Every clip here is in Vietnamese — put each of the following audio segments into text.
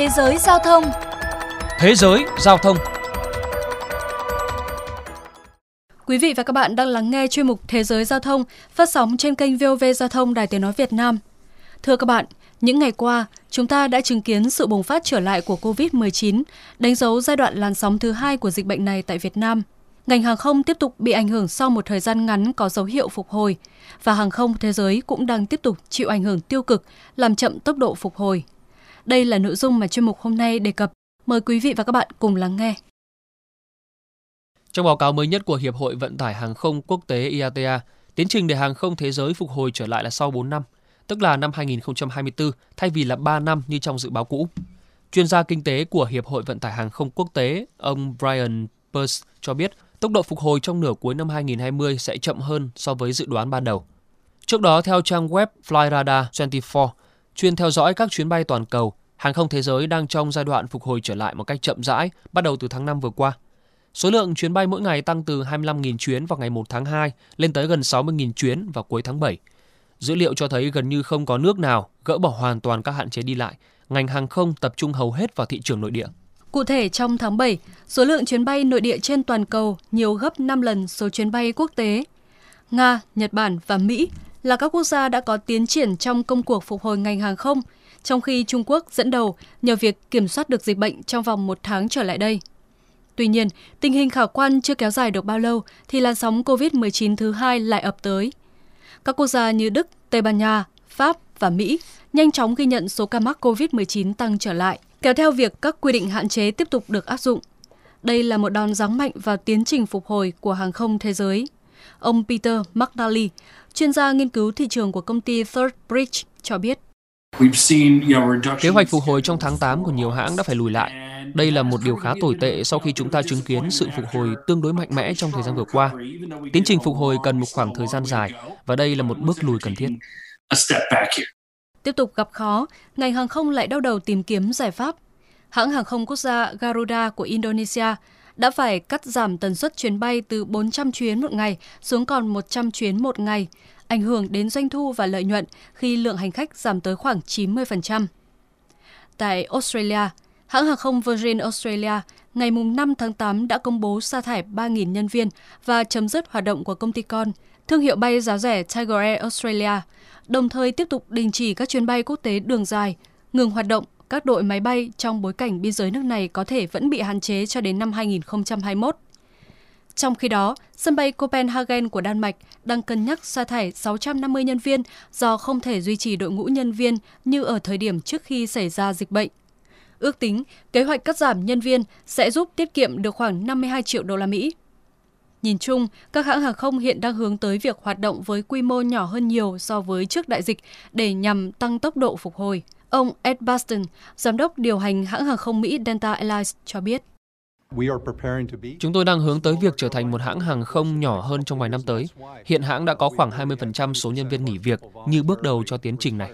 Thế giới giao thông Thế giới giao thông Quý vị và các bạn đang lắng nghe chuyên mục Thế giới giao thông phát sóng trên kênh VOV Giao thông Đài Tiếng Nói Việt Nam. Thưa các bạn, những ngày qua, chúng ta đã chứng kiến sự bùng phát trở lại của COVID-19, đánh dấu giai đoạn làn sóng thứ hai của dịch bệnh này tại Việt Nam. Ngành hàng không tiếp tục bị ảnh hưởng sau một thời gian ngắn có dấu hiệu phục hồi, và hàng không thế giới cũng đang tiếp tục chịu ảnh hưởng tiêu cực, làm chậm tốc độ phục hồi. Đây là nội dung mà chuyên mục hôm nay đề cập. Mời quý vị và các bạn cùng lắng nghe. Trong báo cáo mới nhất của Hiệp hội Vận tải Hàng không Quốc tế IATA, tiến trình để hàng không thế giới phục hồi trở lại là sau 4 năm, tức là năm 2024 thay vì là 3 năm như trong dự báo cũ. Chuyên gia kinh tế của Hiệp hội Vận tải Hàng không Quốc tế, ông Brian Peirce cho biết tốc độ phục hồi trong nửa cuối năm 2020 sẽ chậm hơn so với dự đoán ban đầu. Trước đó, theo trang web Flyradar24, chuyên theo dõi các chuyến bay toàn cầu, hàng không thế giới đang trong giai đoạn phục hồi trở lại một cách chậm rãi bắt đầu từ tháng 5 vừa qua. Số lượng chuyến bay mỗi ngày tăng từ 25.000 chuyến vào ngày 1 tháng 2 lên tới gần 60.000 chuyến vào cuối tháng 7. Dữ liệu cho thấy gần như không có nước nào gỡ bỏ hoàn toàn các hạn chế đi lại, ngành hàng không tập trung hầu hết vào thị trường nội địa. Cụ thể trong tháng 7, số lượng chuyến bay nội địa trên toàn cầu nhiều gấp 5 lần số chuyến bay quốc tế. Nga, Nhật Bản và Mỹ là các quốc gia đã có tiến triển trong công cuộc phục hồi ngành hàng không, trong khi Trung Quốc dẫn đầu nhờ việc kiểm soát được dịch bệnh trong vòng một tháng trở lại đây. Tuy nhiên, tình hình khả quan chưa kéo dài được bao lâu thì làn sóng COVID-19 thứ hai lại ập tới. Các quốc gia như Đức, Tây Ban Nha, Pháp và Mỹ nhanh chóng ghi nhận số ca mắc COVID-19 tăng trở lại, kéo theo việc các quy định hạn chế tiếp tục được áp dụng. Đây là một đòn giáng mạnh vào tiến trình phục hồi của hàng không thế giới. Ông Peter McNally, chuyên gia nghiên cứu thị trường của công ty Third Bridge, cho biết. Kế hoạch phục hồi trong tháng 8 của nhiều hãng đã phải lùi lại. Đây là một điều khá tồi tệ sau khi chúng ta chứng kiến sự phục hồi tương đối mạnh mẽ trong thời gian vừa qua. Tiến trình phục hồi cần một khoảng thời gian dài và đây là một bước lùi cần thiết. Tiếp tục gặp khó, ngành hàng không lại đau đầu tìm kiếm giải pháp. Hãng hàng không quốc gia Garuda của Indonesia đã phải cắt giảm tần suất chuyến bay từ 400 chuyến một ngày xuống còn 100 chuyến một ngày, ảnh hưởng đến doanh thu và lợi nhuận khi lượng hành khách giảm tới khoảng 90%. Tại Australia, hãng hàng không Virgin Australia ngày 5 tháng 8 đã công bố sa thải 3.000 nhân viên và chấm dứt hoạt động của công ty con, thương hiệu bay giá rẻ Tiger Air Australia, đồng thời tiếp tục đình chỉ các chuyến bay quốc tế đường dài, ngừng hoạt động các đội máy bay trong bối cảnh biên giới nước này có thể vẫn bị hạn chế cho đến năm 2021. Trong khi đó, sân bay Copenhagen của Đan Mạch đang cân nhắc sa thải 650 nhân viên do không thể duy trì đội ngũ nhân viên như ở thời điểm trước khi xảy ra dịch bệnh. Ước tính, kế hoạch cắt giảm nhân viên sẽ giúp tiết kiệm được khoảng 52 triệu đô la Mỹ. Nhìn chung, các hãng hàng không hiện đang hướng tới việc hoạt động với quy mô nhỏ hơn nhiều so với trước đại dịch để nhằm tăng tốc độ phục hồi. Ông Ed Baston, giám đốc điều hành hãng hàng không Mỹ Delta Airlines cho biết. Chúng tôi đang hướng tới việc trở thành một hãng hàng không nhỏ hơn trong vài năm tới. Hiện hãng đã có khoảng 20% số nhân viên nghỉ việc như bước đầu cho tiến trình này.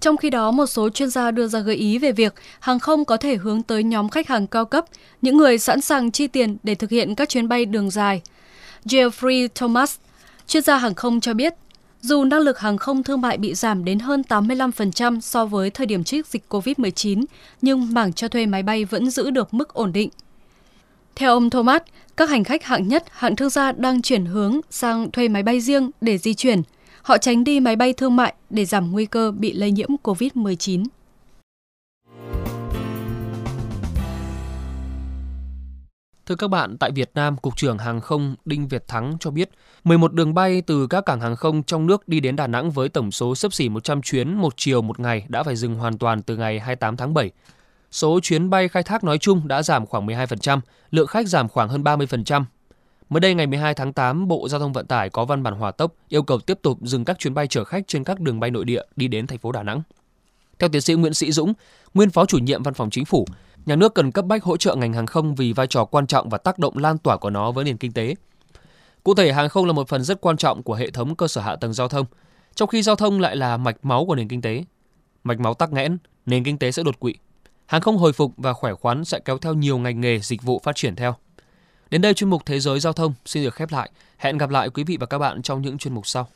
Trong khi đó, một số chuyên gia đưa ra gợi ý về việc hàng không có thể hướng tới nhóm khách hàng cao cấp, những người sẵn sàng chi tiền để thực hiện các chuyến bay đường dài. Jeffrey Thomas, chuyên gia hàng không cho biết, dù năng lực hàng không thương mại bị giảm đến hơn 85% so với thời điểm trước dịch COVID-19, nhưng mảng cho thuê máy bay vẫn giữ được mức ổn định. Theo ông Thomas, các hành khách hạng nhất, hạng thương gia đang chuyển hướng sang thuê máy bay riêng để di chuyển. Họ tránh đi máy bay thương mại để giảm nguy cơ bị lây nhiễm COVID-19. Thưa các bạn, tại Việt Nam, Cục trưởng Hàng không Đinh Việt Thắng cho biết 11 đường bay từ các cảng hàng không trong nước đi đến Đà Nẵng với tổng số sấp xỉ 100 chuyến một chiều một ngày đã phải dừng hoàn toàn từ ngày 28 tháng 7. Số chuyến bay khai thác nói chung đã giảm khoảng 12%, lượng khách giảm khoảng hơn 30%. Mới đây ngày 12 tháng 8, Bộ Giao thông Vận tải có văn bản hỏa tốc yêu cầu tiếp tục dừng các chuyến bay chở khách trên các đường bay nội địa đi đến thành phố Đà Nẵng. Theo tiến sĩ Nguyễn Sĩ Dũng, nguyên phó chủ nhiệm Văn phòng Chính phủ, nhà nước cần cấp bách hỗ trợ ngành hàng không vì vai trò quan trọng và tác động lan tỏa của nó với nền kinh tế. Cụ thể, hàng không là một phần rất quan trọng của hệ thống cơ sở hạ tầng giao thông, trong khi giao thông lại là mạch máu của nền kinh tế. Mạch máu tắc nghẽn, nền kinh tế sẽ đột quỵ. Hàng không hồi phục và khỏe khoắn sẽ kéo theo nhiều ngành nghề, dịch vụ phát triển theo. Đến đây chuyên mục Thế giới giao thông xin được khép lại. Hẹn gặp lại quý vị và các bạn trong những chuyên mục sau.